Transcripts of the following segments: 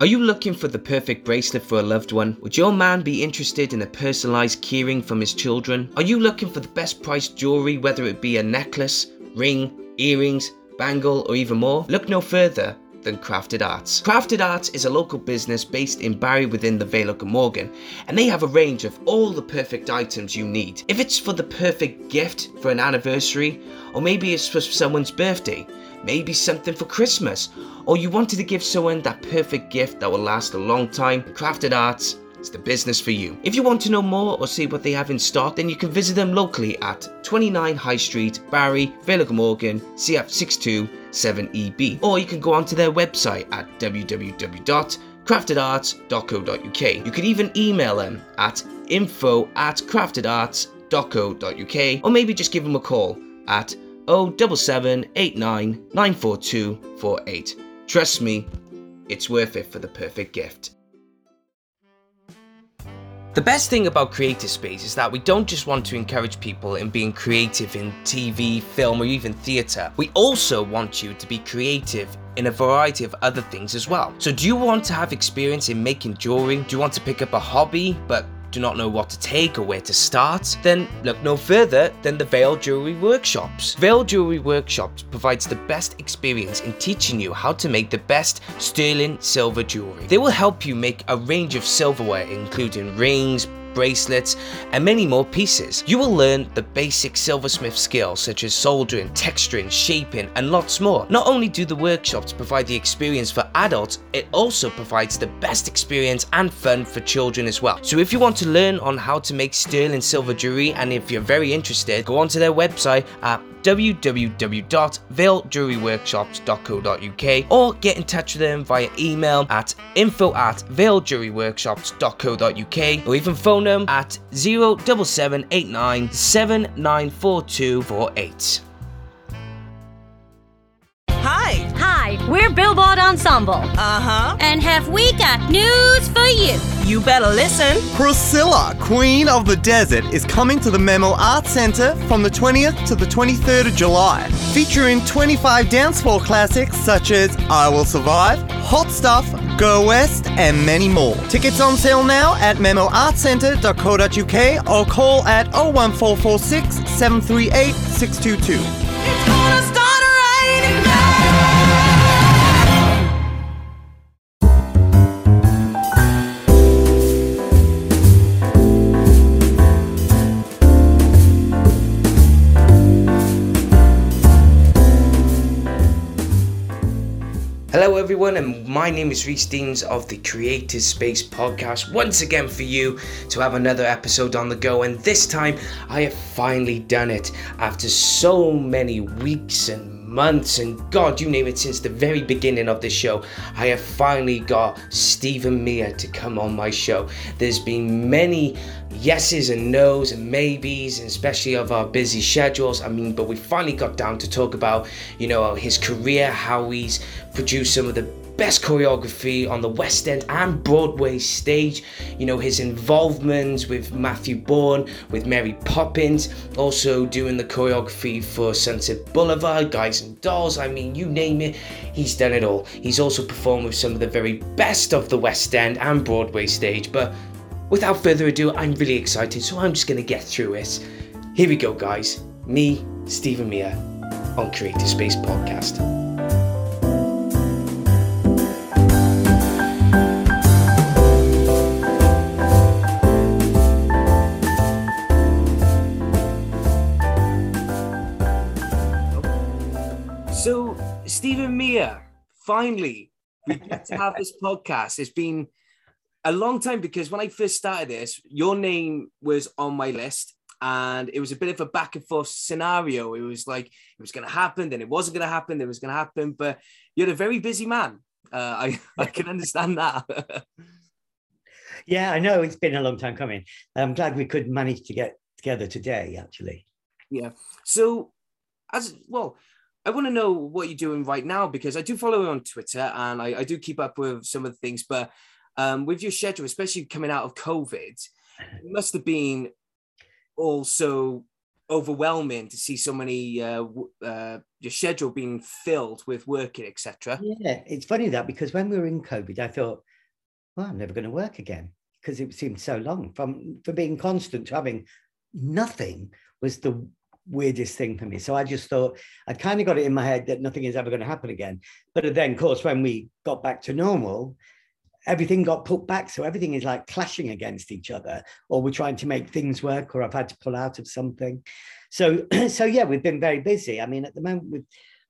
Are you looking for the perfect bracelet for a loved one? Would your man be interested in a personalized keyring from his children? Are you looking for the best priced jewelry, whether it be a necklace, ring, earrings, bangle, or even more? Look no further than Crafted Arts. Crafted Arts is a local business based in Barry within the Vale of Glamorgan, and they have a range of all the perfect items you need. If it's for the perfect gift for an anniversary, or maybe it's for someone's birthday, maybe something for Christmas, or you wanted to give someone that perfect gift that will last a long time, Crafted Arts is the business for you. If you want to know more or see what they have in stock, then you can visit them locally at 29 High Street, Barry, Vale of Glamorgan, CF627EB, or you can go onto their website at www.craftedarts.co.uk. You can even email them at info at craftedarts.co.uk, or maybe just give them a call at 07789 94248. Trust me, it's worth it for the perfect gift. The best thing about Creative Space is that we don't just want to encourage people in being creative in TV, film, or even theatre. We also want you to be creative in a variety of other things as well. So, do you want to have experience in making jewelry? Do you want to pick up a hobby but do not know what to take or where to start, then look no further than the Vale Jewelry Workshops. Vale Jewelry Workshops provides the best experience in teaching you how to make the best sterling silver jewelry. They will help you make a range of silverware including rings, bracelets, and many more pieces. You will learn the basic silversmith skills such as soldering, texturing, shaping, and lots more. Not only do the workshops provide the experience for adults, it also provides the best experience and fun for children as well. So if you want to learn on how to make sterling silver jewelry and if you're very interested, go onto their website at www.veiljuryworkshops.co.uk or get in touch with them via email at info at or even phone at 07789 794248. We're Billboard Ensemble. Uh huh. And have we got news for you? You better listen. Priscilla, Queen of the Desert, is coming to the Memo Arts Centre from the 20th to the 23rd of July, featuring 25 dance floor classics such as I Will Survive, Hot Stuff, Go West, and many more. Tickets on sale now at memoartcentre.co.uk or call at 01446 738 622. Hello, everyone, and my name is Reese Deans of the Creative Space Podcast. Once again, for you to have another episode on the go, and this time I have finally done it after so many weeks and months and God, you name it, since the very beginning of the show. I have finally got Stephen Mear to come on my show. There's been many yeses and nos and maybes, and especially of our busy schedules. I mean, but we finally got down to talk about, you know, his career, how he's produced some of the best choreography on the West End and Broadway stage. You know, his involvements with Matthew Bourne, with Mary Poppins, also doing the choreography for Sunset Boulevard, Guys and Dolls. I mean, you name it, he's done it all. He's also performed with some of the very best of the West End and Broadway stage. But without further ado, I'm really excited, so I'm just to get through it. Here we go, guys. Me, Stephen Mear, on Creative Space Podcast. Finally, we get to have this podcast. It's been a long time because when I first started this, your name was on my list and it was a bit of a back and forth scenario. It was like it was going to happen, then it wasn't going to happen, then it was going to happen. But you're a very busy man. Uh, I, I can understand that. Yeah, I know it's been a long time coming. I'm glad we could manage to get together today, actually. yeah. So, as well, I want to know what you're doing right now because I do follow you on Twitter and I, I do keep up with some of the things. But um, with your schedule, especially coming out of COVID, it must have been also overwhelming to see so many uh, uh, your schedule being filled with working, etc. Yeah, it's funny that because when we were in COVID, I thought, well, I'm never going to work again because it seemed so long. From from being constant to having nothing was the weirdest thing for me. So I just thought I kind of got it in my head that nothing is ever going to happen again. But then, of course, when we got back to normal, everything got put back. So everything is like clashing against each other, or we're trying to make things work, or I've had to pull out of something. So, so yeah, we've been very busy. I mean, at the moment, we've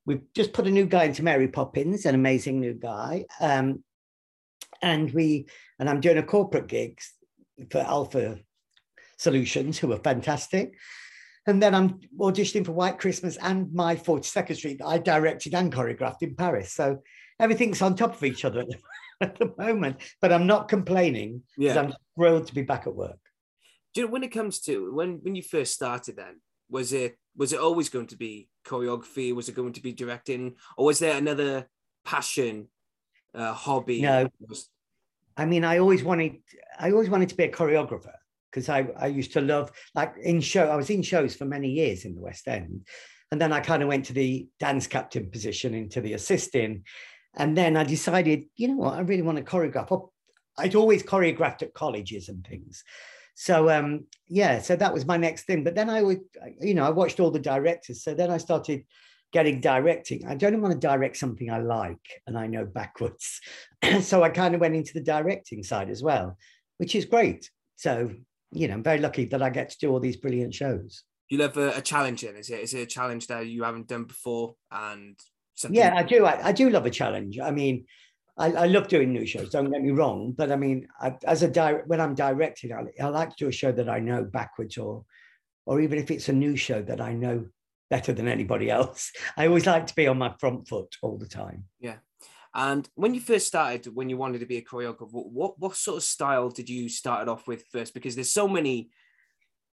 we've just put a new guy into Mary Poppins, an amazing new guy, um, and we and I'm doing a corporate gigs for Alpha Solutions, who are fantastic. And then I'm auditioning for White Christmas and my 42nd Street that I directed and choreographed in Paris. So everything's on top of each other at the, at the moment, but I'm not complaining because Yeah. I'm thrilled to be back at work. Do you know when it comes to when when you first started? Then was it was it always going to be choreography? Was it going to be directing, or was there another passion, uh, hobby? No. I mean, I always wanted, I always wanted to be a choreographer because I, I used to love, like in show, I was in shows for many years in the West End. And then I kind of went to the dance captain position into the assisting. And then I decided, you know what, I really want to choreograph. I'd always choreographed at colleges and things. So um, yeah, so that was my next thing. But then I would, you know, I watched all the directors. So then I started getting directing. I don't want to direct something I like and I know backwards. so I kind of went into the directing side as well, which is great. So, you know, I'm very lucky that I get to do all these brilliant shows. you love a, a challenge then? Is it is it a challenge that you haven't done before and something? Yeah, I do. I, I do love a challenge. I mean, I, I love doing new shows. Don't get me wrong, but I mean, I, as a direct, when I'm directing, I, I like to do a show that I know backwards, or, or even if it's a new show that I know better than anybody else. I always like to be on my front foot all the time. And when you first started, when you wanted to be a choreographer, what what sort of style did you start off with first? Because there's so many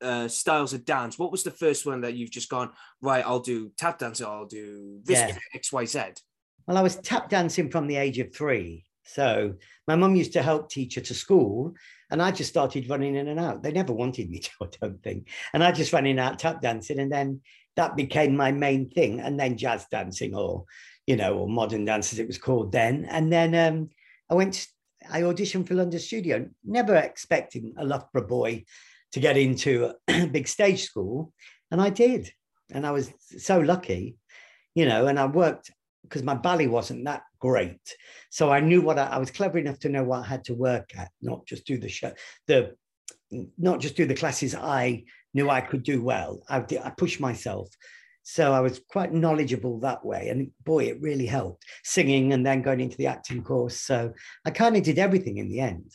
uh, styles of dance. What was the first one that you've just gone right? I'll do tap dance. Or I'll do this Yeah. X Y Z. Well, I was tap dancing from the age of three. So my mum used to help teach her to school, and I just started running in and out. They never wanted me to, I don't think. And I just ran in and out tap dancing, and then that became my main thing. And then jazz dancing, or you know, or modern dance as it was called then. And then um, I went. I auditioned for London Studio, never expecting a Loughborough boy to get into a big stage school, and I did. And I was so lucky, you know. And I worked because my ballet wasn't that great. So I knew what I, I was clever enough to know what I had to work at, not just do the show, the not just do the classes I knew I could do well. I, I pushed myself. So I was quite knowledgeable that way. And boy, it really helped singing and then going into the acting course. So I kind of did everything in the end.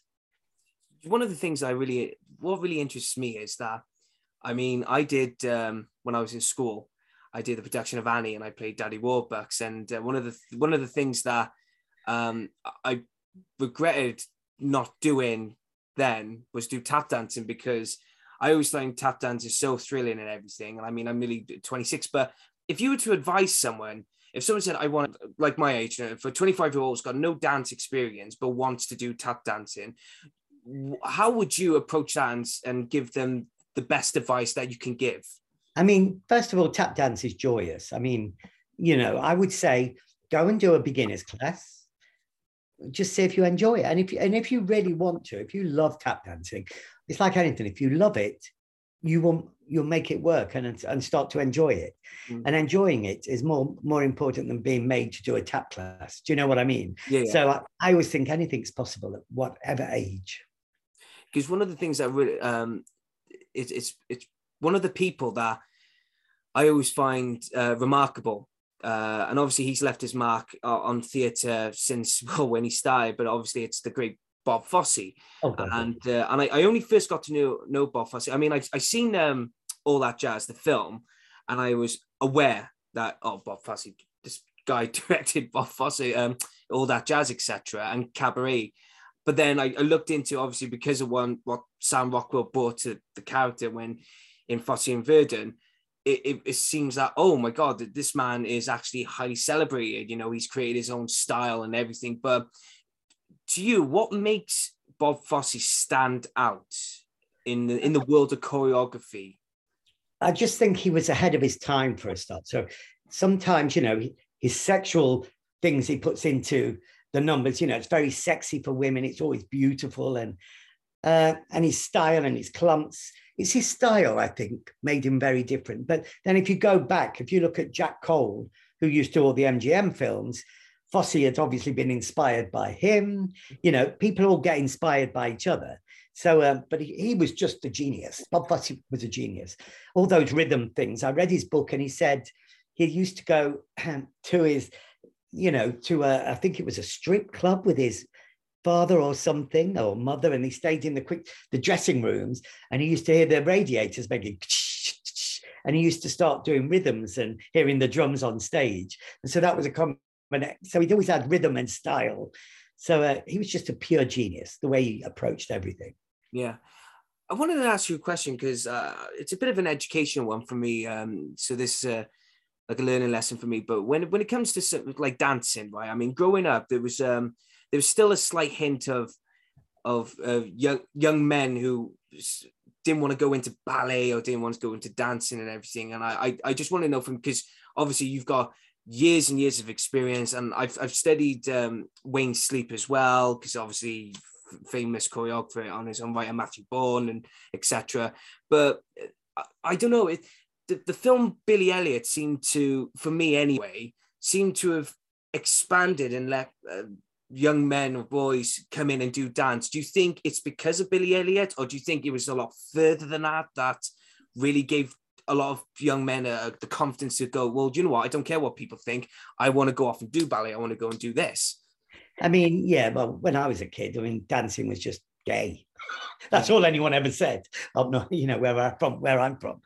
One of the things I really, what really interests me is that, I mean, I did um, when I was in school. I did the production of Annie, and I played Daddy Warbucks. And uh, one of the one of the things that um, I regretted not doing then was do tap dancing because I always find tap dance is so thrilling and everything. And I mean, I'm nearly 26, but if you were to advise someone, if someone said, I want, like my age, uh, for 25 year olds, got no dance experience, but wants to do tap dancing, how would you approach and, and give them the best advice that you can give? I mean, first of all, tap dance is joyous. I mean, you know, I would say go and do a beginner's class. Just see if you enjoy it. And if you, and if you really want to, if you love tap dancing, it's like anything. If you love it, you will you'll make it work and, and start to enjoy it. Mm. And enjoying it is more more important than being made to do a tap class. Do you know what I mean? Yeah. yeah. So I, I always think anything's possible at whatever age. because one of the things that really um it, it's it's one of the people that I always find uh, remarkable. Uh, and obviously he's left his mark uh, on theatre since well when he started, but obviously it's the great Bob Fosse. Oh, And uh, and I, I only first got to know know Bob Fosse. I mean, I I seen um all that jazz the film, and I was aware that oh Bob Fosse, this guy directed Bob Fosse, um all that jazz etc. and Cabaret. But then I, I looked into obviously because of one what Sam Rockwell brought to the character when in Fosse and Verdon. It, it, it seems that oh my god that this man is actually highly celebrated you know he's created his own style and everything but to you, what makes Bob Fosse stand out in the in the world of choreography? I just think he was ahead of his time for a start. So sometimes, you know, his sexual things he puts into the numbers, you know, it's very sexy for women. It's always beautiful and uh, and his style and his clumps. It's his style, I think, made him very different. But then if you go back, if you look at Jack Cole, who used to all the MGM films, Fosse had obviously been inspired by him. You know, people all get inspired by each other. So, um, but he, he was just a genius. Bob Fosse was a genius. All those rhythm things. I read his book and he said he used to go to his, you know, to a, I think it was a strip club with his father or something or mother, and he stayed in the quick the dressing rooms, and he used to hear the radiators making. And he used to start doing rhythms and hearing the drums on stage, and so that was a common. So he'd always had rhythm and style. So uh, he was just a pure genius, the way he approached everything. Yeah. I wanted to ask you a question because uh, it's a bit of an educational one for me. Um, so this is uh, like a learning lesson for me. But when when it comes to like dancing, right? I mean, growing up, there was um, there was still a slight hint of of uh, young young men who didn't want to go into ballet or didn't want to go into dancing and everything. And I I, I just want to know from because obviously you've got years and years of experience, and I've I've studied um, Wayne Sleep as well because obviously famous choreographer on his own right, Matthew Bourne and etc. But I, I don't know it. The, the film Billy Elliot seemed to, for me anyway, seemed to have expanded and let uh, young men or boys come in and do dance. Do you think it's because of Billy Elliot, or do you think it was a lot further than that that really gave a lot of young men uh, the confidence to go, well, you know what? I don't care what people think. I want to go off and do ballet. I want to go and do this. I mean, yeah, well, when I was a kid, I mean, dancing was just gay. That's all anyone ever said. I'm not, you know, where I'm from, where I'm from.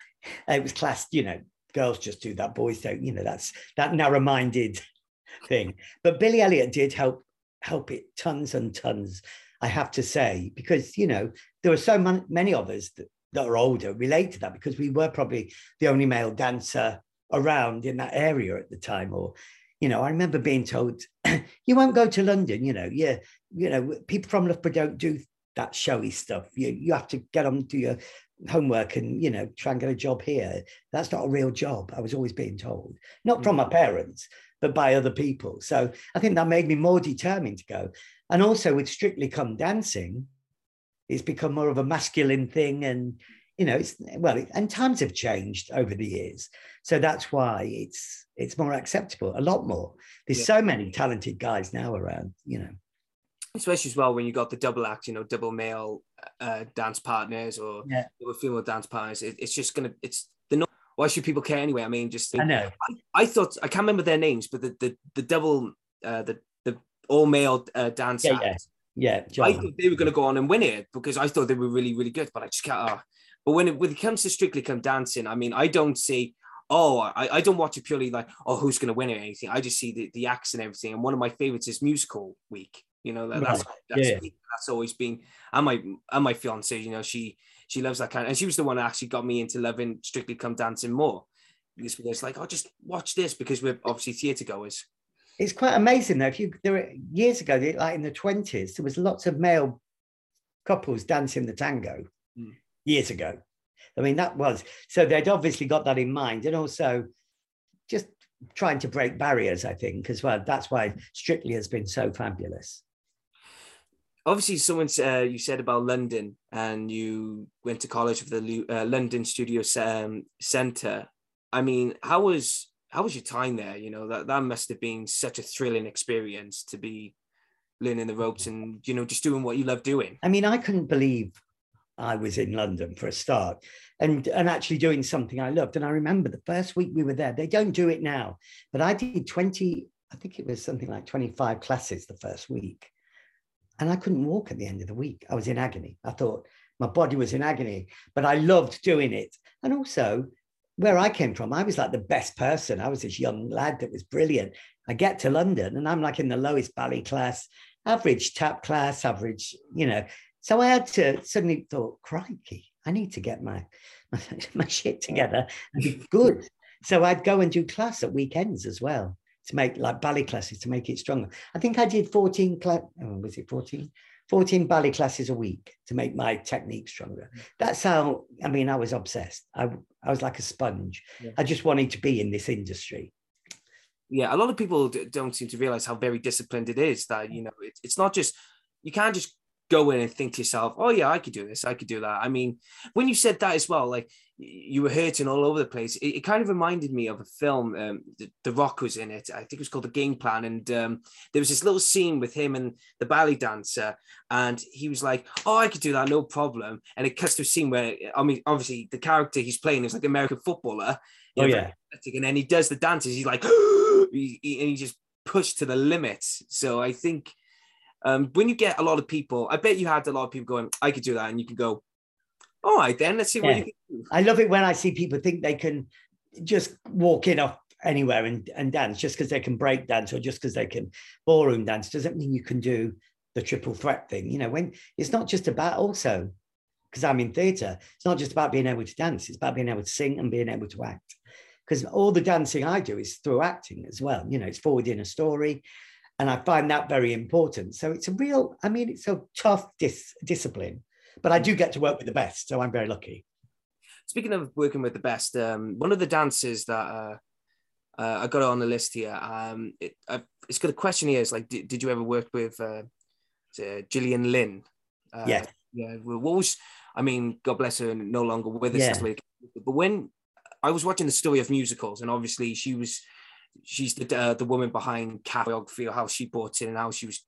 It was classed, you know, girls just do that, boys don't, you know, that's that narrow-minded thing. But Billy Elliot did help help it tons and tons, I have to say, because you know, there were so man- many of us that, that are older relate to that because we were probably the only male dancer around in that area at the time, or you know, I remember being told, you won't go to London, you know, yeah, you know, people from Loughborough don't do that showy stuff. You you have to get on to your homework and you know try and get a job here. That's not a real job. I was always being told, not from my mm. parents, but by other people. So I think that made me more determined to go. And also with Strictly Come Dancing, it's become more of a masculine thing, and you know, it's well, and times have changed over the years, so that's why it's it's more acceptable, a lot more. There's yeah. so many talented guys now around, you know. Especially as well when you got the double act, you know, double male uh, dance partners or yeah. double female dance partners. It, it's just gonna, it's the no. Why should people care anyway? I mean, just I know. I, I thought I can't remember their names, but the the the double uh, the the all male uh, dance yeah, act. Yeah, yeah. I thought they were going to go on and win it because I thought they were really, really good. But I just can't. Uh, but when it, when it comes to Strictly Come Dancing, I mean, I don't see, oh, I, I don't watch it purely like, oh, who's going to win it or anything. I just see the, the acts and everything. And one of my favorites is Musical Week. You know, that, that's, that's, yeah. that's always been, and my, and my fiance, you know, she, she loves that kind of, and she was the one that actually got me into loving Strictly Come Dancing more. Because it's like, oh, just watch this because we're obviously theatre goers. It's quite amazing though. If you there were years ago, like in the twenties, there was lots of male couples dancing the tango. Mm years ago. I mean, that was so they'd obviously got that in mind, and also just trying to break barriers, I think, as well. That's why Strictly has been so fabulous. Obviously, someone uh, you said about London, and you went to college with the uh, London Studio um, Centre. I mean, how was how was your time there? You know that that must have been such a thrilling experience to be learning the ropes and you know just doing what you love doing. I mean, I couldn't believe I was in London for a start and, and actually doing something I loved. And I remember the first week we were there, they don't do it now, but I did 20, I think it was something like 25 classes the first week. And I couldn't walk at the end of the week. I was in agony. I thought my body was in agony, but I loved doing it. And also, where I came from, I was like the best person. I was this young lad that was brilliant. I get to London and I'm like in the lowest ballet class, average tap class, average, you know, so I had to suddenly thought, crikey, I need to get my, my, my shit together and be good. So I'd go and do class at weekends as well. To make like ballet classes to make it stronger. I think I did 14 cla- oh, was it 14? 14 ballet classes a week to make my technique stronger. Mm. That's how I mean I was obsessed. I I was like a sponge. Yeah. I just wanted to be in this industry. yeah a lot of people d- don't seem to realize how very disciplined it is that you know it, it's not just you can't just go in and think to yourself oh yeah i could do this i could do that i mean when you said that as well like you were hurting all over the place it, it kind of reminded me of a film um, the, the rock was in it i think it was called the game plan and um, there was this little scene with him and the ballet dancer and he was like oh i could do that no problem and it cuts to a scene where i mean obviously the character he's playing is like american footballer Oh know, yeah. and then he does the dances. He's like, he, he- and he just pushed to the limit. So I think um, when you get a lot of people, I bet you had a lot of people going, I could do that, and you can go, all right, then let's see what you can do. I love it when I see people think they can just walk in off anywhere and, and dance just because they can break dance or just because they can ballroom dance doesn't mean you can do the triple threat thing. You know, when it's not just about also because I'm in theatre, it's not just about being able to dance, it's about being able to sing and being able to act. Because all the dancing I do is through acting as well. You know, it's forwarding a story. And I find that very important. So it's a real, I mean, it's a tough dis- discipline, but I do get to work with the best. So I'm very lucky. Speaking of working with the best, um, one of the dancers that uh, uh, I got on the list here, um, it, I, it's got a question here. It's like, did, did you ever work with uh, uh, Gillian Lynne? Uh, Yes. Yeah. What was, I mean, God bless her, no longer with us. Yeah. this week. But when I was watching the story of musicals, and obviously she was, she's the uh, the woman behind choreography or how she brought in and how she was,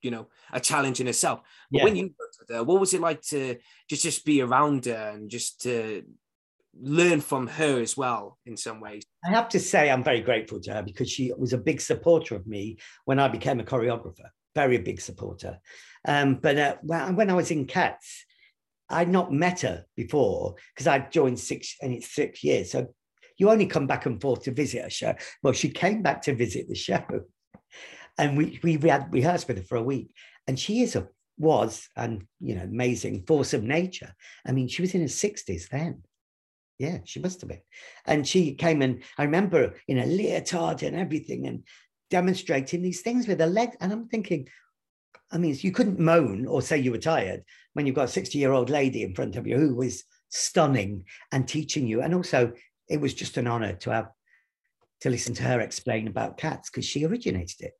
you know, a challenge in herself. But Yeah. when you worked with her, what was it like to just just be around her and just to learn from her as well in some ways? I have to say, I'm very grateful to her because she was a big supporter of me when I became a choreographer, very big supporter. Um, but uh, when, when I was in Cats, I'd not met her before because I'd joined six and it's six years. So you only come back and forth to visit a show. Well, she came back to visit the show, and we we had rehearsed with her for a week, and she is a was and you know amazing force of nature. I mean, she was in her sixties then. Yeah, she must have been. And she came and I remember in a leotard and everything and demonstrating these things with her legs. And I'm thinking, I mean, you couldn't moan or say you were tired when you've got a 60 year old lady in front of you who was stunning and teaching you. And also, it was just an honor to have to listen to her explain about cats because she originated it.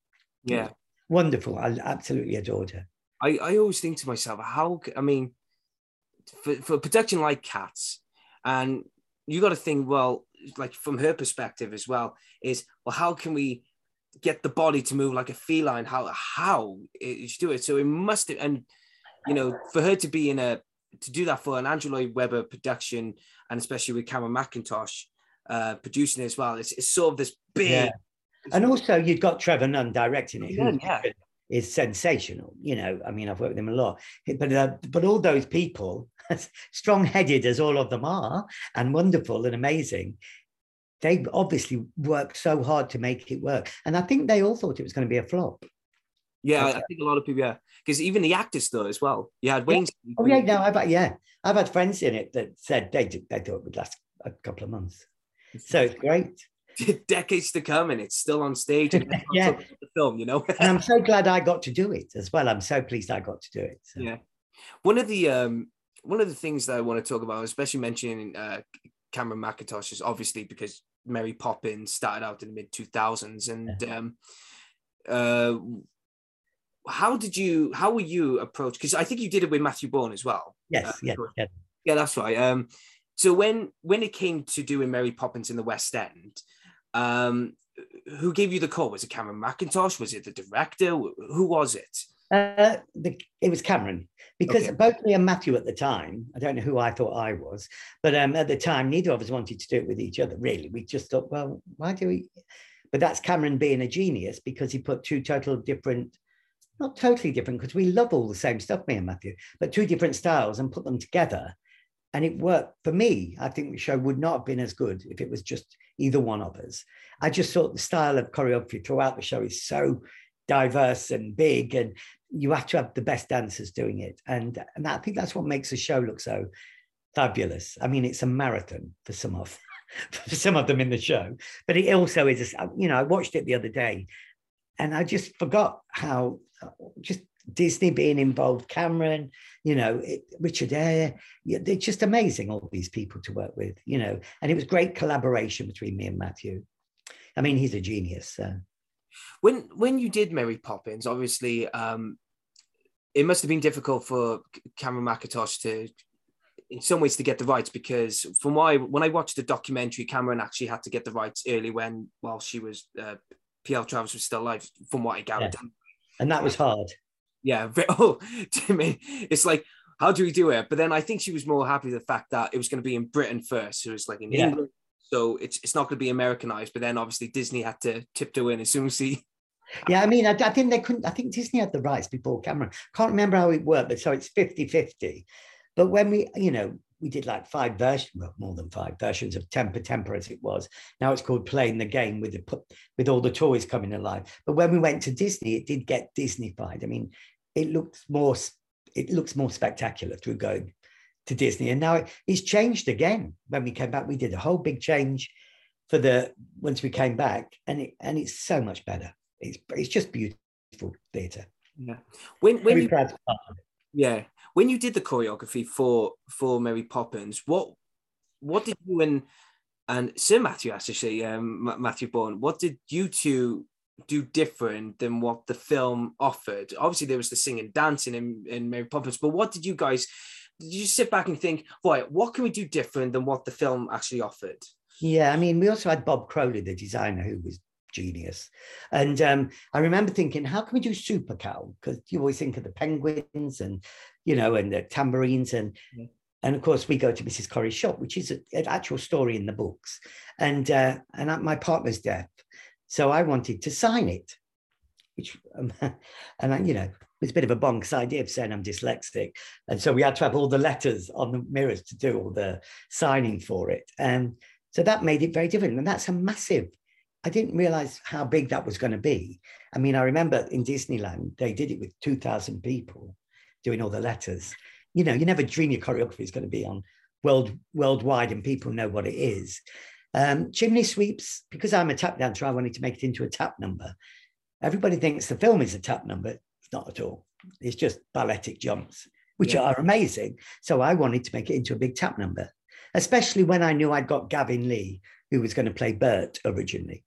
Yeah. Wonderful. I absolutely adored her. I, I always think to myself, how, I mean, for, for production like Cats, and you got to think, well, like from her perspective as well, is, well, how can we get the body to move like a feline? How, how is she do it? So it must, have, and, you know, for her to be in a, to do that for an Andrew Lloyd Webber production, and especially with Cameron Mackintosh uh, producing it as well, it's, it's sort of this big, Yeah. And also, you've got Trevor Nunn directing it, who yeah. is sensational. You know, I mean, I've worked with him a lot, but uh, but all those people, strong-headed as all of them are, and wonderful and amazing, they obviously worked so hard to make it work. And I think they all thought it was going to be a flop. Yeah, Okay. I think a lot of people, yeah, because even the actors though as well. You had Yeah. Oh yeah, no, I've had, yeah, I've had friends in it that said they did, they thought it would last a couple of months. So it's great, decades to come, and it's still on stage. And Yeah. also the film, you know. and I'm so glad I got to do it as well. I'm so pleased I got to do it. So. yeah. One of the um, one of the things that I want to talk about, especially mentioning uh, Cameron Mackintosh, is obviously because Mary Poppins started out in the mid two thousands, and um, uh, how did you? How were you approached? Because I think you did it with Matthew Bourne as well. Yes, Uh, yes, yes. Yeah, that's right. Um, so when when it came to doing Mary Poppins in the West End, um, who gave you the call? Was it Cameron Mackintosh? Was it the director? Who was it? Uh, the, it was Cameron because Okay. both me and Matthew at the time, I don't know who I thought I was, but um, at the time, neither of us wanted to do it with each other, really. We just thought, well, why do we? But that's Cameron being a genius because he put two total different, not totally different, because we love all the same stuff, me and Matthew, but two different styles and put them together. And it worked for me. I think the show would not have been as good if it was just either one of us. I just thought the style of choreography throughout the show is so diverse and big and you have to have the best dancers doing it and and i think that's what makes the show look so fabulous i mean it's a marathon for some of for some of them in the show. But it also is, a, you know, I watched it the other day, and I just forgot how just Disney being involved, Cameron, you know, it, Richard Eyre, yeah, they're just amazing. All these people to work with, you know, and it was great collaboration between me and Matthew. I mean, he's a genius. So. When when you did Mary Poppins, obviously, um, it must have been difficult for Cameron Mackintosh to, in some ways, to get the rights because from why when I watched the documentary, Cameron actually had to get the rights early when while she was uh, PL Travers was still alive. From what I gathered, Yeah. And that was hard. yeah, oh, to me, it's like. How do we do it? But then I think she was more happy with the fact that it was going to be in Britain first. So it was like in Yeah. England. So it's it's not going to be Americanized. But then obviously Disney had to tiptoe in as soon as he Yeah, I mean, I, I think they couldn't, I think Disney had the rights before Cameron. Can't remember how it worked, but so it's 50 50. But when we, you know, we did like five versions, well, more than five versions of Temper Temper as it was. Now it's called Playing the Game with the with all the toys coming alive. But when we went to Disney, it did get Disneyfied. I mean, it looks more it looks more spectacular through going to Disney. And now it, it's changed again. When we came back, we did a whole big change for the once we came back, and it and it's so much better. It's it's just beautiful theatre. yeah. When when Very you Yeah, when you did the choreography for for Mary Poppins, what what did you and and Sir Matthew actually, um, Matthew Bourne, what did you two do different than what the film offered? Obviously, there was the singing, dancing in, in Mary Poppins, but what did you guys? Did you sit back and think, right, what can we do different than what the film actually offered? Yeah, I mean, we also had Bob Crowley, the designer, who was genius. And um, I remember thinking, how can we do Super Cow? Because you always think of the penguins and, you know, and the tambourines. And, Yeah. and of course, we go to Mrs. Corry's shop, which is a- an actual story in the books. And, uh, and my partner's deaf. So I wanted to sign it, which, um, and I, you know, it was a bit of a bonkers idea of saying I'm dyslexic. And so we had to have all the letters on the mirrors to do all the signing for it. And so that made it very different. And that's a massive, I didn't realize how big that was going to be. I mean, I remember in Disneyland, they did it with 2,000 people doing all the letters. You know, you never dream your choreography is going to be on world worldwide and people know what it is. Um, chimney sweeps, because I'm a tap dancer, I wanted to make it into a tap number. Everybody thinks the film is a tap number. It's not at all. It's just balletic jumps, which Yeah. are amazing. So I wanted to make it into a big tap number, especially when I knew I'd got Gavin Lee, who was going to play Bert originally.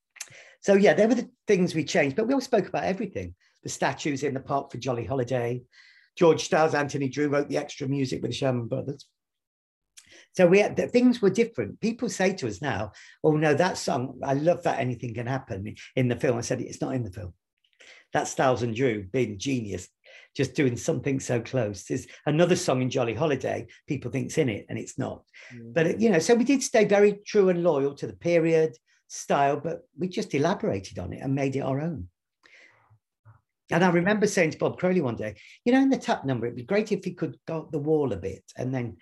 So yeah, they were the things we changed, but we all spoke about everything. The statues in the park for Jolly Holiday. George Stiles, Anthony Drewe wrote the extra music with the Sherman Brothers. So we had, the things were different. People say to us now, "Oh no, that song, I love that anything can happen in the film." I said, "It's not in the film. That's Stiles and Drewe being genius, just doing something so close." There's another song in Jolly Holiday. People think's in it, and it's not. Mm. But you know, so we did stay very true and loyal to the period style, but we just elaborated on it and made it our own. And I remember saying to Bob Crowley one day, you know, in the tap number, it'd be great if he could go up the wall a bit and then,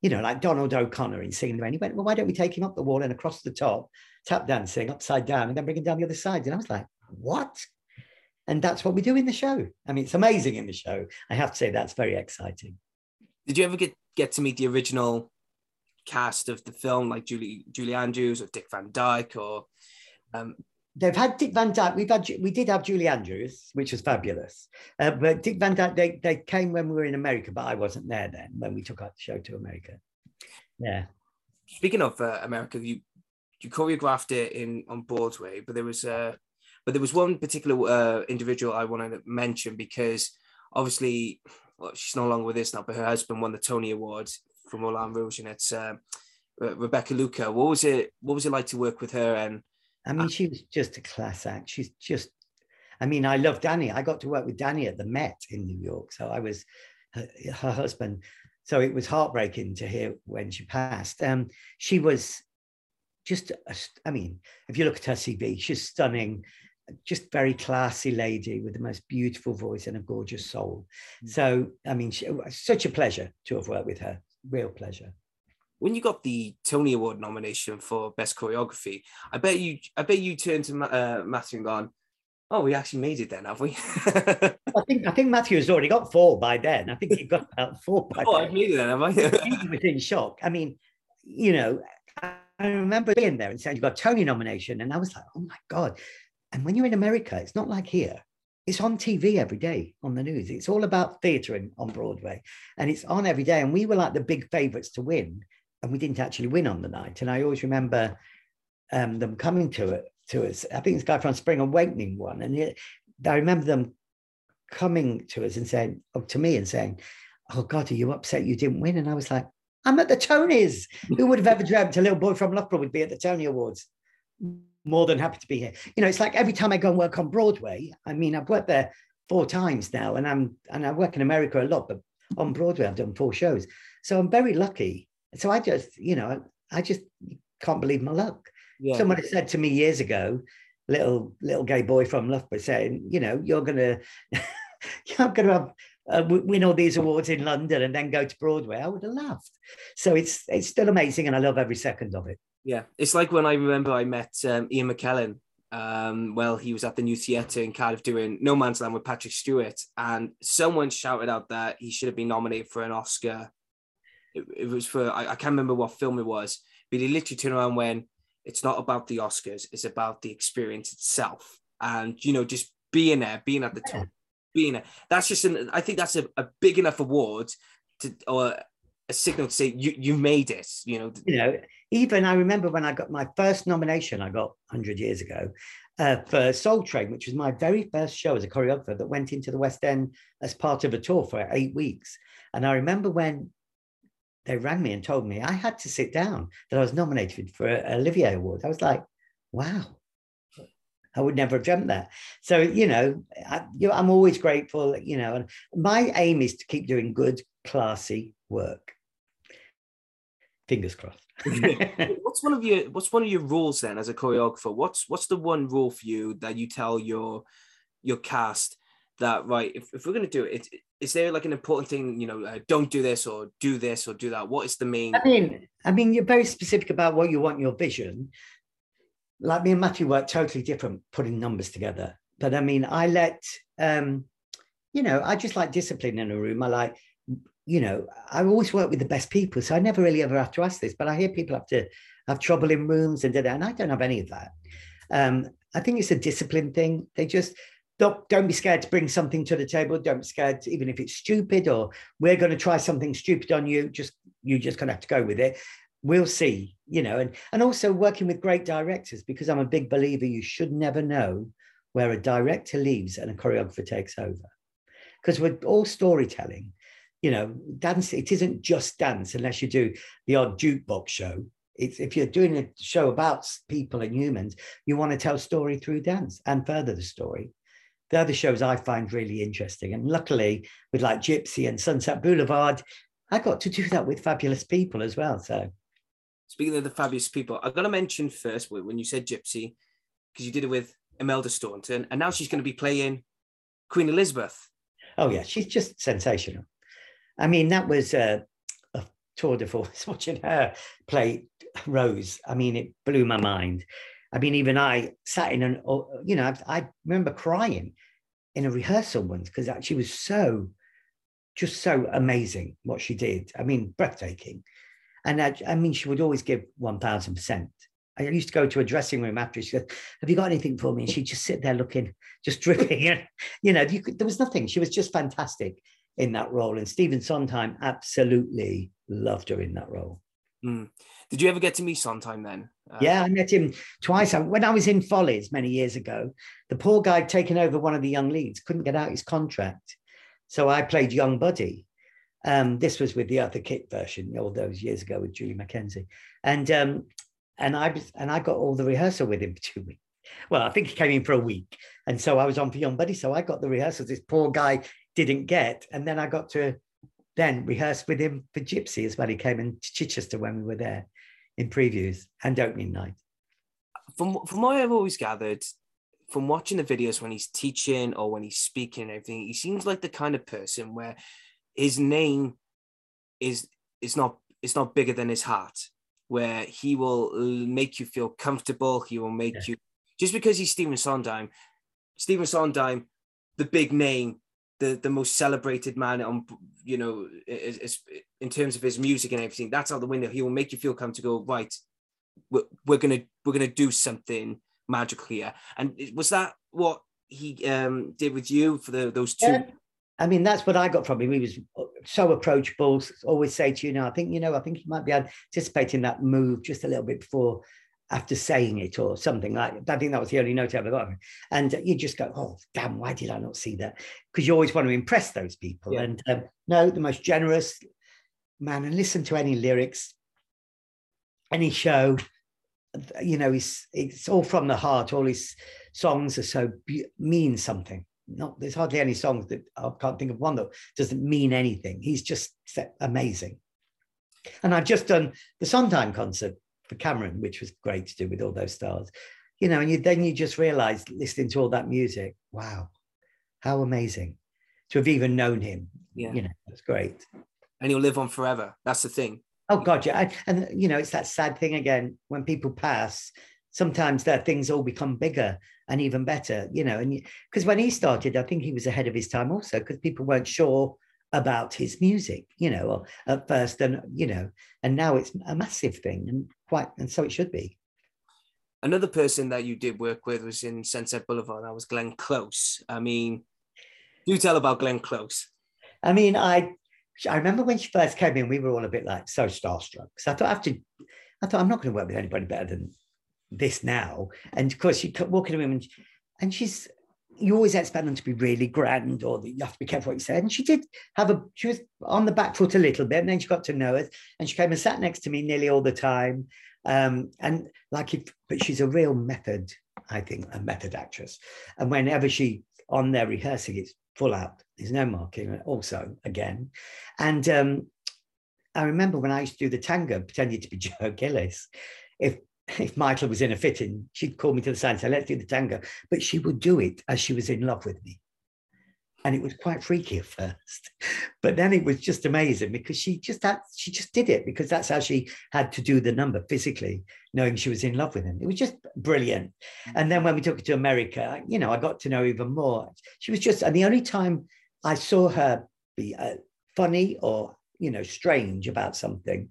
you know, like Donald O'Connor in Singing in the Rain. He went, well, why don't we take him up the wall and across the top, tap dancing upside down, and then bring him down the other side? And I was like, what? And that's what we do in the show. I mean, it's amazing in the show. I have to say that's very exciting. Did you ever get get to meet the original cast of the film, like Julie Julie Andrews or Dick Van Dyke or um, They've had Dick Van Dyke. We've had we did have Julie Andrews, which was fabulous. Uh, but Dick Van Dyke, they, they came when we were in America, but I wasn't there then when we took our show to America. Yeah. speaking of uh, America, you you choreographed it in on Broadway, but there was uh, but there was one particular uh, individual I wanted to mention because obviously well, she's no longer with us now, but her husband won the Tony Award for Moulin Rouge, and it's uh, Rebecca Luker. What was it? What was it like to work with her? And I mean, she was just a class act. She's just, I mean, I love Danny. I got to work with Danny at the Met in New York. So I was her, her husband. So it was heartbreaking to hear when she passed. Um, she was just, a I mean, if you look at her CV, she's stunning, just very classy lady with the most beautiful voice and a gorgeous soul. So, I mean, she, such a pleasure to have worked with her. Real pleasure. when you got the Tony Award nomination for best choreography, I bet you I bet you turned to uh, Matthew and gone, "Oh, we actually made it then, have we?" I think I think Matthew's already got four by then. I think he got about four by oh, then. I've made it then, have I? he was in shock. I mean, you know, I remember being there and saying, You got a Tony nomination. And I was like, Oh my God. And when you're in America, it's not like here. It's on TV every day on the news. It's all about theatre on Broadway and it's on every day. And we were like the big favourites to win. And we didn't actually win on the night. And I always remember um, them coming to it to us. I think this guy from Spring Awakening won. And it, I remember them coming to us and saying, oh, to me and saying, Oh God, are you upset you didn't win? And I was like, I'm at the Tonys. Who would have ever dreamt a little boy from Loughborough would be at the Tony Awards? More than happy to be here. You know, it's like every time I go and work on Broadway, I mean, I've worked there four times now, and I'm and I work in America a lot, but on Broadway, I've done four shows. So I'm very lucky. So I just, you know, I just can't believe my luck. Yeah. Somebody said to me years ago, little little gay boy from Loughborough saying, you know, you're gonna you're gonna have uh, win all these awards in London and then go to Broadway, I would have laughed. So it's it's still amazing, and I love every second of it. Yeah, it's like when I remember I met um, Ian McKellen. Um, well, he was at the New Theatre in Cardiff doing No Man's Land with Patrick Stewart, and someone shouted out that he should have been nominated for an Oscar. It, it was for I, I can't remember what film it was, but he literally turned around when it's not about the Oscars, it's about the experience itself, and you know just being there, being at the top being a, that's just an I think that's a, a big enough award to or a signal to say you you made it. You know. You know, even I remember when I got my first nomination, I got hundred years ago. Uh, for Soul Train, which was my very first show as a choreographer that went into the West End as part of a tour for eight weeks. And I remember when they rang me and told me I had to sit down that I was nominated for an Olivier Award. I was like, wow, I would never have dreamt that. So, you know, I, am always grateful, you know, and my aim is to keep doing good, classy work. Fingers crossed. what's one of your what's one of your rules then as a choreographer? What's what's the one rule for you that you tell your your cast that right if, if we're going to do it, it is there like an important thing you know uh, don't do this or do this or do that what is the main i mean i mean you're very specific about what you want your vision like me and Matthew work totally different putting numbers together. But I mean, I let, um, you know, I just like discipline in a room. I like, you know, I always work with the best people. So I never really ever have to ask this, but I hear people have to have trouble in rooms and and I don't have any of that. Um, I think it's a discipline thing. They just, don't, don't be scared to bring something to the table. Don't be scared, to, even if it's stupid or we're going to try something stupid on you. Just you just gonna have to go with it we'll see you know and and also working with great directors because i'm a big believer you should never know where a director leaves and a choreographer takes over because we're all storytelling you know dance it isn't just dance unless you do the odd jukebox show it's if you're doing a show about people and humans you want to tell story through dance and further the story the other shows i find really interesting and luckily with like gypsy and sunset boulevard i got to do that with fabulous people as well so Speaking of the fabulous people, I've got to mention first when you said Gypsy, because you did it with Imelda Staunton, and now she's going to be playing Queen Elizabeth. Oh yeah, she's just sensational. I mean, that was a, a tour de force watching her play Rose. I mean, it blew my mind. I mean, even I sat in and you know, I, I remember crying in a rehearsal once because she was so, just so amazing what she did. I mean, breathtaking. And I, I mean, she would always give 1000%. I used to go to a dressing room after. She said, "Have you got anything for me?" And she'd just sit there looking, just dripping. you know, you could, there was nothing. She was just fantastic in that role. And Stephen Sondheim absolutely loved her in that role. Mm. Did you ever get to meet Sondheim then? Uh, yeah, I met him twice. When I was in Follies many years ago, the poor guy taken over one of the young leads couldn't get out his contract. So I played young Buddy. Um, this was with the other Kitt version all those years ago with Julia McKenzie. and um, and I and I got all the rehearsal with him for two weeks. Well, I think he came in for a week, and so I was on for Young Buddy. So I got the rehearsals. This poor guy didn't get, and then I got to then rehearse with him for Gypsy as well. He came in Chichester when we were there in previews and opening night. From from what I've always gathered, from watching the videos when he's teaching or when he's speaking and everything, he seems like the kind of person where his name is is not it's not bigger than his heart where he will make you feel comfortable he will make yeah. you just because he's Stephen Sondheim Stephen Sondheim the big name the the most celebrated man on you know is, is, in terms of his music and everything that's out the window he will make you feel comfortable right we're, we're gonna we're gonna do something magical here. And was that what he um, did with you for the, those two? Yeah. I mean, that's what I got from him. He was so approachable. Always say to you, "No, I think you know, I think you might be anticipating that move just a little bit before, after saying it or something like. That. I think that was the only note I ever got. And you just go, "Oh, damn! Why did I not see that?" Because you always want to impress those people. Yeah. And um, no, the most generous man. And listen to any lyrics, any show. You know, it's it's all from the heart. All his songs are so be- mean something not there's hardly any songs that I can't think of one that doesn't mean anything. He's just amazing. And I've just done the Sondheim concert for Cameron, which was great to do with all those stars. You know, and you, then you just realize listening to all that music, wow, how amazing to have even known him. Yeah. You know, that's great. And he'll live on forever. That's the thing. Oh God, yeah. I, and you know, it's that sad thing again when people pass. Sometimes their things all become bigger and even better, you know. And because when he started, I think he was ahead of his time also because people weren't sure about his music, you know, or at first, and you know, and now it's a massive thing and quite, and so it should be. Another person that you did work with was in Sunset Boulevard. That was Glenn Close. I mean, do tell about Glenn Close. I mean, I I remember when she first came in, we were all a bit like so starstruck. So I thought after, I thought I'm not going to work with anybody better than this now. And of course, she kept walking to him and, and she's, you always expect them to be really grand or you have to be careful what you say. And she did have a, she was on the back foot a little bit and then she got to know us and she came and sat next to me nearly all the time. Um, and like, if, but she's a real method, I think, a method actress. And whenever she on there rehearsing, it's full out. There's no marking also again. And um, I remember when I used to do the tango, pretending to be Joe Gillis, if if Michael was in a fitting, she'd call me to the side and say, let's do the tango. But she would do it as she was in love with me. And it was quite freaky at first. But then it was just amazing because she just had, she just did it because that's how she had to do the number physically, knowing she was in love with him. It was just brilliant. And then when we took her to America, you know, I got to know even more. She was just, and the only time I saw her be uh, funny or, you know, strange about something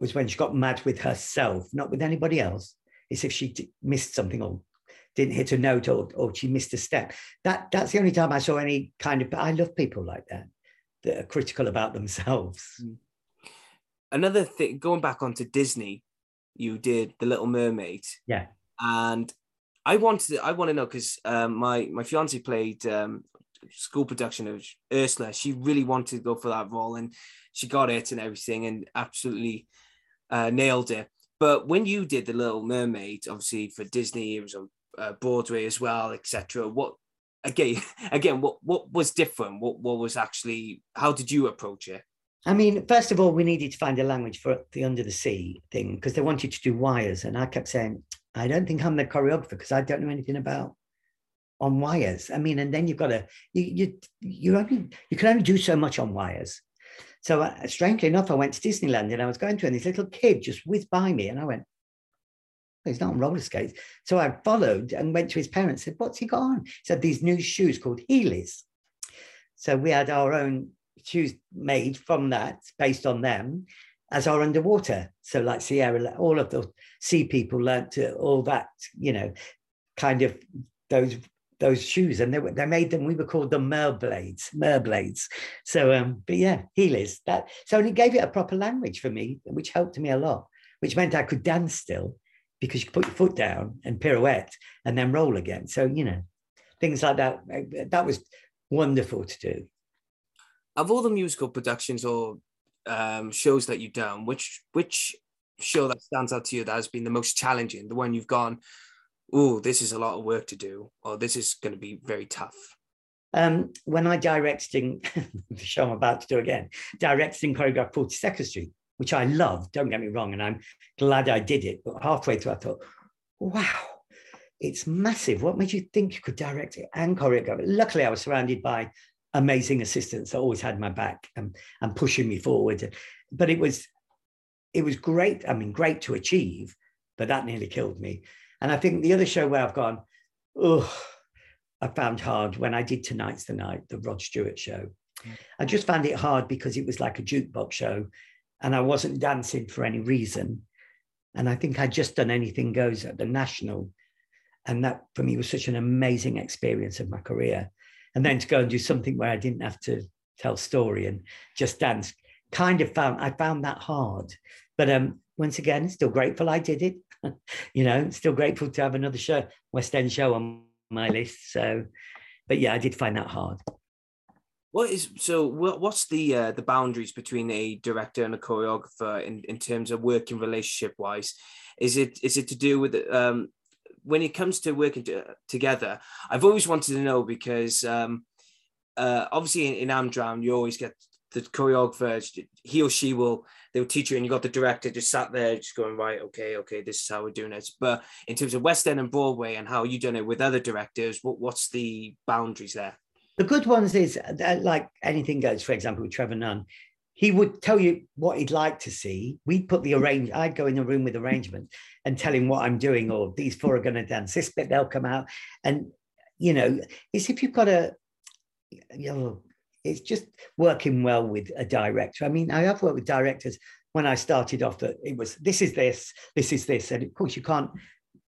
was when she got mad with herself, not with anybody else. It's if she d- missed something or didn't hit a note or, or she missed a step. That that's the only time I saw any kind of. But I love people like that that are critical about themselves. Another thing, going back onto Disney, you did The Little Mermaid. Yeah. And I wanted, I want to know because um, my my fiance played um, school production of Ursula. She really wanted to go for that role, and she got it and everything, and absolutely uh, nailed it. But when you did The Little Mermaid, obviously for Disney, it was on uh, Broadway as well, etc. What again? Again, what what was different? What what was actually? How did you approach it? I mean, first of all, we needed to find a language for the under the sea thing because they wanted to do wires, and I kept saying, I don't think I'm the choreographer because I don't know anything about on wires. I mean, and then you've got to you you you only you can only do so much on wires. So uh, strangely enough, I went to Disneyland and I was going to, and this little kid just whizzed by me, and I went, "Oh, "He's not on roller skates." So I followed and went to his parents. Said, "What's he got on?" He said, "These new shoes called Heelys." So we had our own shoes made from that, based on them, as our underwater. So like Sierra, all of the sea people learnt to all that, you know, kind of those those shoes, and they were they made them. We were called the merblades, merblades. So, um, but yeah, Heelys. That so and it gave it a proper language for me, which helped me a lot. Which meant I could dance still, because you put your foot down and pirouette and then roll again. So you know, things like that. uh, That was wonderful to do. of all the musical productions or um, shows that you've done, which which show that stands out to you that has been the most challenging, the one you've gone, oh, this is a lot of work to do, or this is going to be very tough. Um, when I directed the show I'm about to do again, directed and choreographed 42nd Street, which I love, don't get me wrong, and I'm glad I did it. But halfway through, I thought, wow, it's massive. What made you think you could direct it and choreograph it? Luckily, I was surrounded by amazing assistants that always had my back and, and pushing me forward. But it was it was great. I mean, great to achieve, but that nearly killed me. And I think the other show where I've gone, oh, I found hard when I did Tonight's the Night, the Rod Stewart show. I just found it hard because it was like a jukebox show and I wasn't dancing for any reason. And I think I'd just done anything goes at the national. And that for me was such an amazing experience of my career. And then to go and do something where I didn't have to tell story and just dance, kind of found I found that hard. But um, once again, still grateful I did it. you know, still grateful to have another show, West End show on my list. So, but yeah, I did find that hard. What is so? What, what's the uh, the boundaries between a director and a choreographer in, in terms of working relationship wise? Is it is it to do with um, when it comes to working to, together? I've always wanted to know because um, uh, obviously in, in Amdram you always get the choreographer, he or she will they will teach you, and you got the director just sat there, just going right, okay, okay, this is how we're doing it. But in terms of West End and Broadway and how you've done it with other directors, what, what's the boundaries there? The good ones is uh, that, like anything goes. For example, with Trevor Nunn, he would tell you what he'd like to see. We'd put the arrange. I'd go in the room with arrangement and tell him what I'm doing, or these four are going to dance this bit. They'll come out, and you know, it's if you've got a, you oh, know, it's just working well with a director. I mean, I have worked with directors when I started off that it was this is this, this is this, and of course you can't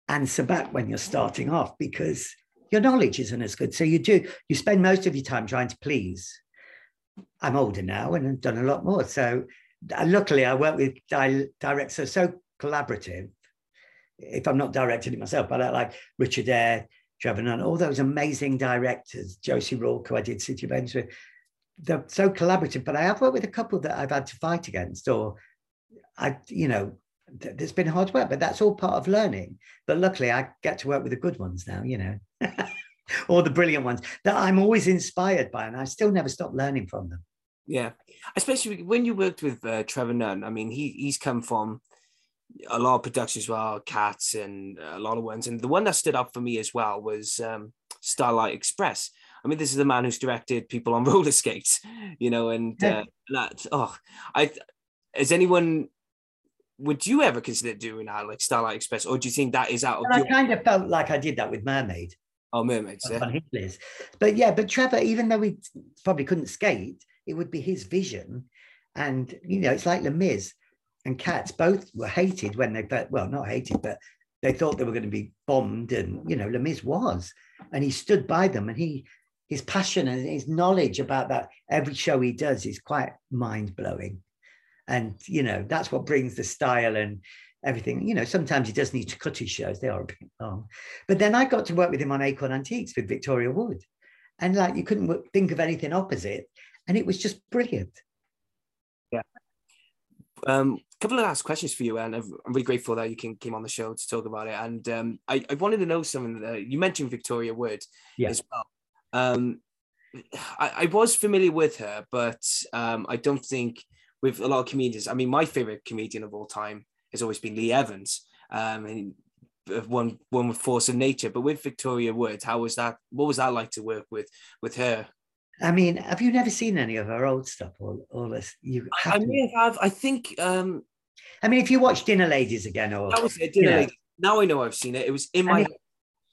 answer back when you're starting off because your knowledge isn't as good. So you do, you spend most of your time trying to please. I'm older now and I've done a lot more. So uh, luckily I work with di- directors so collaborative. If I'm not directing it myself, but I like Richard Eyre, Trevor Nunn, all those amazing directors, Josie Rourke, who I did City of Angels with, they're so collaborative. But I have worked with a couple that I've had to fight against, or I, you know, th- there's been hard work, but that's all part of learning. But luckily, I get to work with the good ones now, you know, or the brilliant ones that I'm always inspired by, and I still never stop learning from them. Yeah, especially when you worked with uh, Trevor Nunn. I mean, he he's come from a lot of productions well, Cats and a lot of ones. And the one that stood up for me as well was um, Starlight Express. I mean, this is the man who's directed people on roller skates, you know, and Yeah. uh, that. Oh, I has anyone? Would you ever consider doing that, like Starlight Express, or do you think that is out of And I kind of felt like I did that with Mermaid. oh mermaids? Yeah? But yeah, but Trevor, even though he probably couldn't skate, it would be his vision. And you know, it's like Les Mis and Cats both were hated when they felt well, not hated, but they thought they were going to be bombed. And you know, Les Mis was, and he stood by them, and he his passion and his knowledge about that every show he does is quite mind blowing. And you know, that's what brings the style and everything. You know, sometimes he does need to cut his shows; they are a bit long. But then I got to work with him on Acorn Antiques with Victoria Wood. And like you couldn't think of anything opposite. And it was just brilliant. Yeah. Um, couple of last questions for you, and I'm really grateful that you can came on the show to talk about it. And um, I, I wanted to know something. That, you mentioned Victoria Wood Yeah. as well. Um, I, I was familiar with her, but um, I don't think with a lot of comedians. I mean, my favorite comedian of all time has always been Lee Evans, um, and uh, one one with Force of Nature. But with Victoria Wood, how was that? What was that like to work with with her? I mean, have you never seen any of her old stuff or all this? You I, I may have. I think um, I mean, if you watch Dinner Ladies again, or that was it. Dinner Yeah. Lady. Now I know I've seen it. It was in I my mean,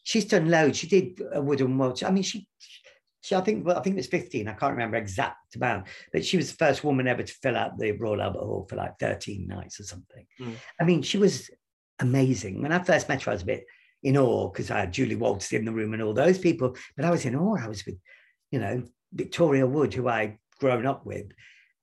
she's done loads. She did a wooden watch. I mean, she, she, I think, well, I think it was 15. I can't remember exact amount, but she was the first woman ever to fill out the Royal Albert Hall for like 13 nights or something. Mm. I mean, she was amazing. When I first met her, I was a bit in awe because I had Julie Walters in the room and all those people, but I was in awe. I was with, you know, Victoria Wood, who I'd grown up with.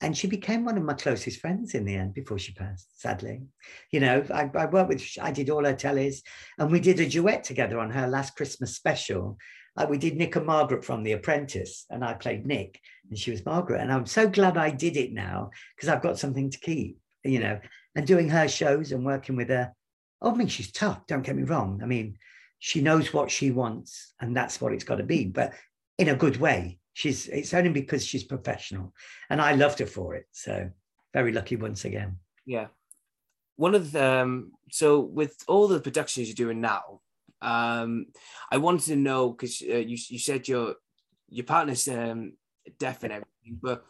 And she became one of my closest friends in the end before she passed, sadly. You know, I, I worked with, I did all her tellies and we did a duet together on her last Christmas special. Uh, we did Nick and Margaret from The Apprentice, and I played Nick, and she was Margaret. And I'm so glad I did it now because I've got something to keep, you know. And doing her shows and working with her, oh, I mean, she's tough. Don't get me wrong. I mean, she knows what she wants, and that's what it's got to be, but in a good way. She's. It's only because she's professional, and I loved her for it. So very lucky once again. Yeah. One of the, um, so with all the productions you're doing now, um, I wanted to know because uh, you you said your your partner's um, deaf and everything, but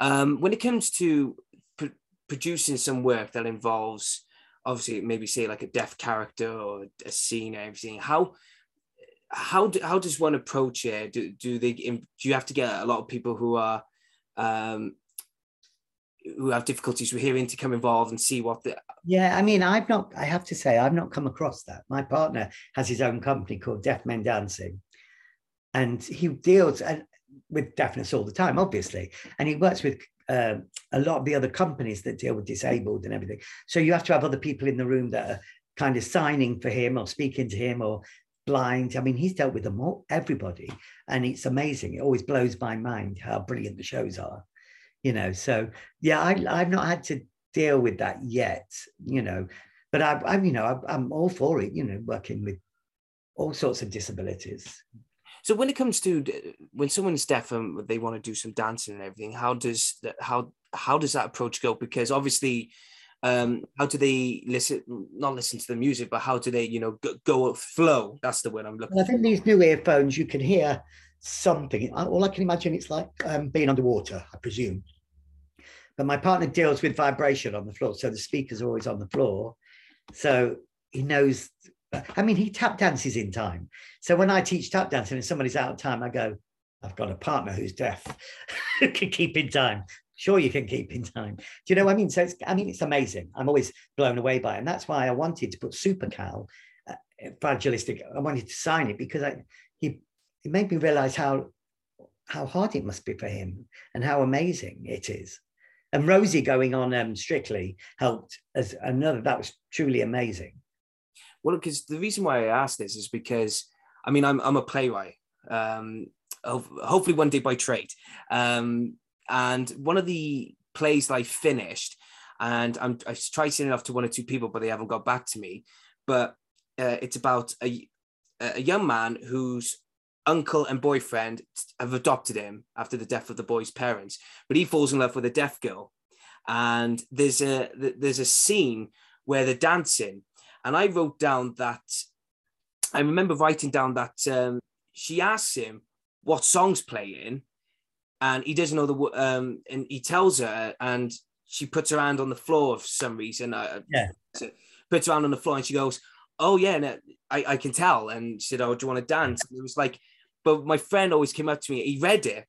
um, when it comes to pr- producing some work that involves obviously maybe say like a deaf character or a scene and everything, how how do, how does one approach it? Do, do they do you have to get a lot of people who are um, who have difficulties with hearing to come involved and see what the Yeah, I mean, I've not, I have to say, I've not come across that. My partner has his own company called Deaf Men Dancing, and he deals with deafness all the time, obviously. And he works with uh, a lot of the other companies that deal with disabled and everything. So you have to have other people in the room that are kind of signing for him or speaking to him or blind. I mean, he's dealt with them all, everybody, and it's amazing. It always blows my mind how brilliant the shows are, you know. So yeah, I, I've not had to deal with that yet, you know, but I, I'm, you know, I, I'm all for it, you know, working with all sorts of disabilities. So when it comes to uh, when someone's deaf and they want to do some dancing and everything, how does that how how does that approach go? Because obviously, um, how do they listen? Not listen to the music, but how do they you know go, go flow? That's the word I'm looking. I think these new earphones, you can hear something. All I can imagine it's like um, being underwater, I presume. But my partner deals with vibration on the floor, so the speakers always on the floor. So he knows. I mean, he tap dances in time. So when I teach tap dancing and somebody's out of time, I go, "I've got a partner who's deaf, who can keep in time." Sure, you can keep in time. Do you know what I mean? So it's, I mean, it's amazing. I'm always blown away by it, and that's why I wanted to put Super Cal, uh, fragilistic. I wanted to sign it because I, he it made me realize how how hard it must be for him and how amazing it is. And Rosie going on um, Strictly helped as another. That was truly amazing. Well, because the reason why I asked this is because I mean I'm I'm a playwright. Um, hopefully one day by trade. Um, and one of the plays that I finished, and I'm I've tried sending it off to one or two people, but they haven't got back to me. But uh, it's about a a young man whose uncle and boyfriend have adopted him after the death of the boy's parents, but he falls in love with a deaf girl, and there's a there's a scene where they're dancing, and I wrote down that I remember writing down that um, she asks him what songs playing, and he doesn't know the um, and he tells her, and she puts her hand on the floor for some reason. Uh, Yeah. puts her hand on the floor, and she goes, "Oh yeah, no, I I can tell." And she said, "Oh, do you want to dance?" And it was like, but my friend always came up to me. He read it,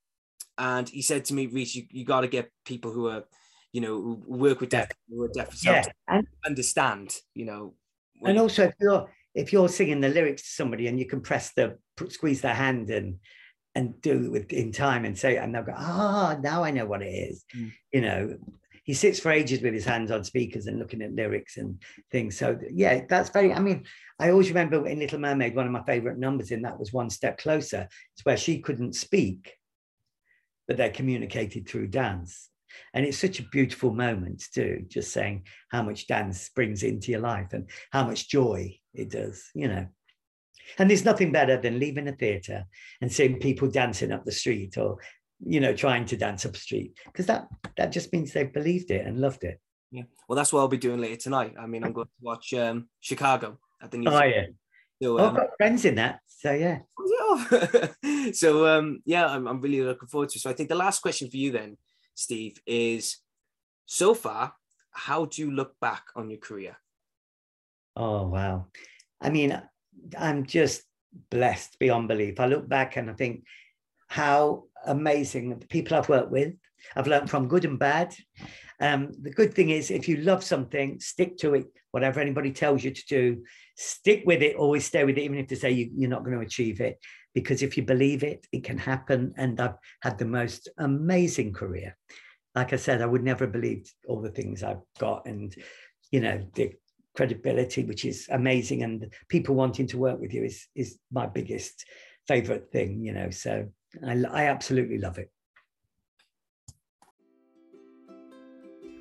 and he said to me, "Reese, you, you got to get people who are." You know, who work with deaf, who are deaf Yeah, to and understand. You know, and also if you're if you're singing the lyrics to somebody and you can press the squeeze their hand and and do it with in time and say and they'll go ah now I know what it is Mm. you know. He sits for ages with his hands on speakers and looking at lyrics and things. So yeah that's very I mean I always remember in Little Mermaid one of my favorite numbers in that was one step closer. It's where she couldn't speak but they're communicated through dance. And it's such a beautiful moment too just saying how much dance brings into your life and how much joy it does you know and there's nothing better than leaving a theatre and seeing people dancing up the street or you know trying to dance up the street because that that just means they've believed it and loved it Yeah. Well, that's what I'll be doing later tonight. I mean, I'm going to watch um, Chicago at the new. oh yeah So, Oh, i've um, got friends in that so yeah yeah. so um, yeah, I'm, I'm really looking forward to it. So I think the last question for you then, Steve, is so far, how do you look back on your career? Oh, wow. I mean, I'm just blessed beyond belief. I look back and I think how amazing the people I've worked with. I've learned from good and bad. Um, the good thing is, if you love something, stick to it. Whatever anybody tells you to do, stick with it. Always stay with it, even if they say you, you're not going to achieve it. Because if you believe it, it can happen. And I've had the most amazing career. Like I said, I would never have believed all the things I've got, and you know the credibility, which is amazing, and people wanting to work with you is is my biggest favorite thing. You know, so I, I absolutely love it.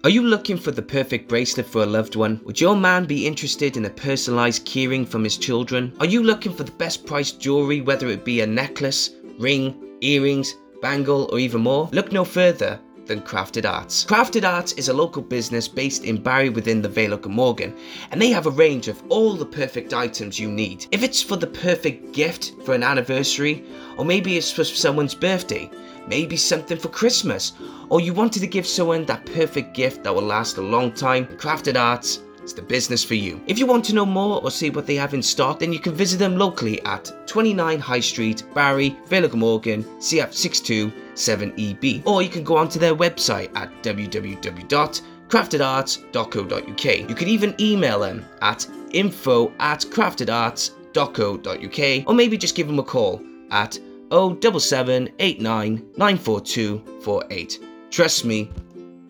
Are you looking for the perfect bracelet for a loved one? Would your man be interested in a personalized keyring from his children? Are you looking for the best priced jewelry, whether it be a necklace, ring, earrings, bangle, or even more? Look no further than Crafted Arts. Crafted Arts is a local business based in Barry within the Vale of Glamorgan, and they have a range of all the perfect items you need. If it's for the perfect gift for an anniversary, or maybe it's for someone's birthday, maybe something for Christmas, or you wanted to give someone that perfect gift that will last a long time, Crafted Arts is the business for you. If you want to know more or see what they have in stock, then you can visit them locally at 29 High Street, Barry, Vale Morgan, CF62 7EB. Or you can go onto their website at www.craftedarts.co.uk. You can even email them at info at craftedarts.co.uk or maybe just give them a call at 07789 Trust me,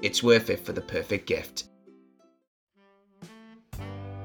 it's worth it for the perfect gift.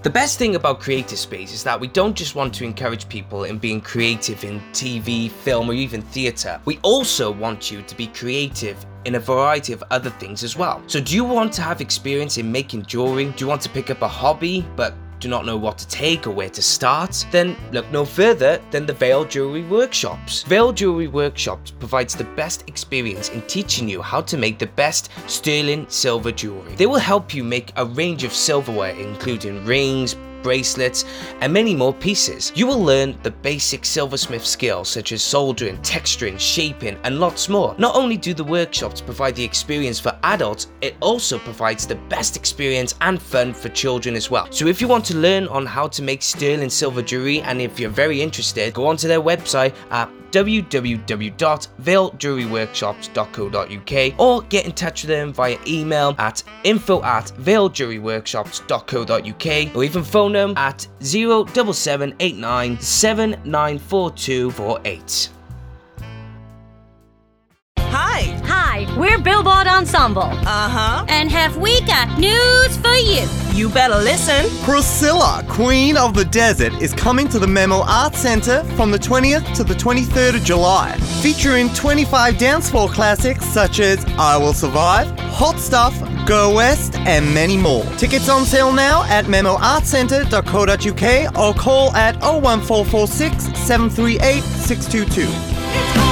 The best thing about Creative Space is that we don't just want to encourage people in being creative in TV, film, or even theatre. We also want you to be creative in a variety of other things as well. So, do you want to have experience in making jewelry? Do you want to pick up a hobby but do not know what to take or where to start, then look no further than the Vale Jewelry Workshops. Vale Jewelry Workshops provides the best experience in teaching you how to make the best sterling silver jewelry. They will help you make a range of silverware, including rings, bracelets, and many more pieces. You will learn the basic silversmith skills such as soldering, texturing, shaping, and lots more. Not only do the workshops provide the experience for adults, it also provides the best experience and fun for children as well. So if you want to learn on how to make sterling silver jewelry, and if you're very interested, go onto their website at www.veiljewelryworkshops.co.uk or get in touch with them via email at info at veiljewelryworkshops.co.uk or even phone them at 07789 794248. Hi. Hi, we're Billboard Ensemble. Uh huh. And have we got news for you? You better listen. Priscilla, Queen of the Desert, is coming to the Memo Arts Centre from the 20th to the 23rd of July, featuring 25 dance floor classics such as I Will Survive, Hot Stuff, Go West, and many more. Tickets on sale now at memoartcentre.co.uk or call at 01446 738 622. It's